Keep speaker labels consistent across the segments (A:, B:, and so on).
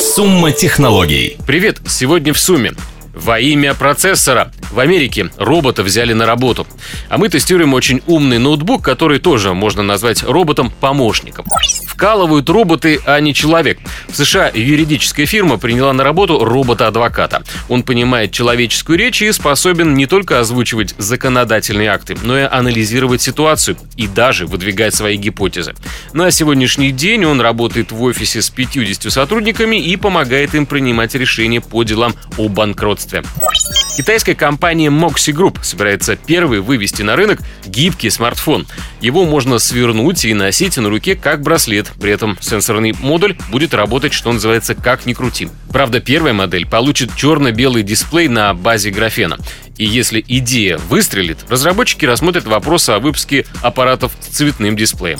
A: Сумма технологий.
B: Привет! Сегодня в сумме. Во имя процессора в Америке робота взяли на работу. А мы тестируем очень умный ноутбук, который тоже можно назвать роботом-помощником. Вкалывают роботы, а не человек. В США юридическая фирма приняла на работу робота-адвоката. Он понимает человеческую речь и способен не только озвучивать законодательные акты, но и анализировать ситуацию и даже выдвигать свои гипотезы. На сегодняшний день он работает в офисе с 50 сотрудниками и помогает им принимать решения по делам о банкротстве. Китайская компания Moxie Group собирается первый вывести на рынок гибкий смартфон. Его можно свернуть и носить на руке как браслет. При этом сенсорный модуль будет работать, что называется, как ни крути. Правда, первая модель получит черно-белый дисплей на базе графена. И если идея выстрелит, разработчики рассмотрят вопрос о выпуске аппаратов с цветным дисплеем.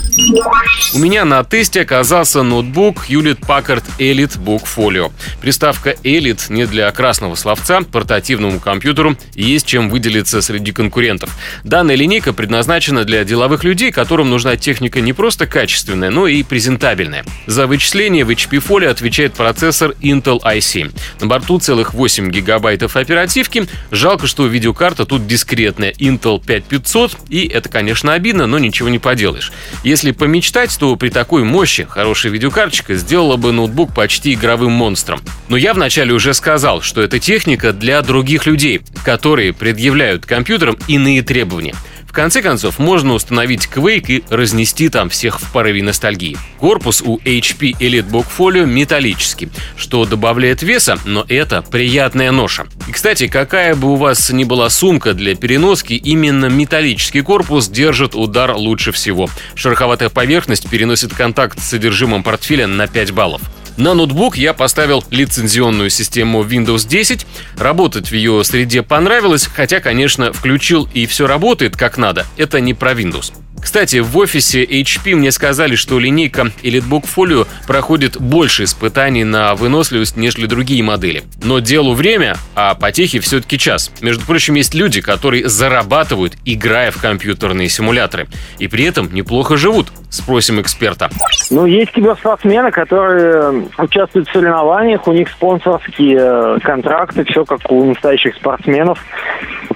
B: У меня на тесте оказался ноутбук Hewlett Packard Elite Book Folio. Приставка Elite не для красного словца, портативному компьютеру есть чем выделиться среди конкурентов. Данная линейка предназначена для деловых людей, которым нужна техника не просто качественная, но и презентабельная. За вычисление в HP Folio отвечает процессор Intel i7. На борту целых 8 гигабайтов оперативки. Жалко, что видеокарта тут дискретная Intel 5500, и это, конечно, обидно, но ничего не поделаешь. Если помечтать, то при такой мощи хорошая видеокарточка сделала бы ноутбук почти игровым монстром. Но я вначале уже сказал, что эта техника для других людей, которые предъявляют компьютерам иные требования – в конце концов, можно установить Quake и разнести там всех в порыве ностальгии. Корпус у HP EliteBook Folio металлический, что добавляет веса, но это приятная ноша. И, кстати, какая бы у вас ни была сумка для переноски, именно металлический корпус держит удар лучше всего. Шероховатая поверхность переносит контакт с содержимым портфеля на 5 баллов. На ноутбук я поставил лицензионную систему Windows 10. Работать в ее среде понравилось, хотя, конечно, включил и все работает как надо. Это не про Windows. Кстати, в офисе HP мне сказали, что линейка EliteBook Folio проходит больше испытаний на выносливость, нежели другие модели. Но делу время, а потехи все-таки час. Между прочим, есть люди, которые зарабатывают, играя в компьютерные симуляторы. И при этом неплохо живут. Спросим эксперта.
C: Ну, есть киберспортсмены, которые участвуют в соревнованиях, у них спонсорские э, контракты, все как у настоящих спортсменов.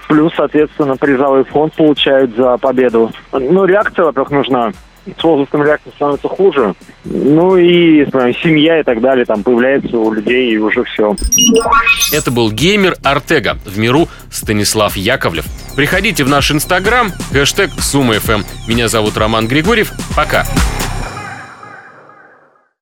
C: Плюс, соответственно, призовой фонд получают за победу. Ну, реакция, во-первых, нужна. С возрастом реакция становится хуже. Ну и знаю, семья и так далее там появляется у людей и уже все.
B: Это был геймер Артега. В миру Станислав Яковлев. Приходите в наш инстаграм, хэштег СуммаФМ. Меня зовут Роман Григорьев. Пока.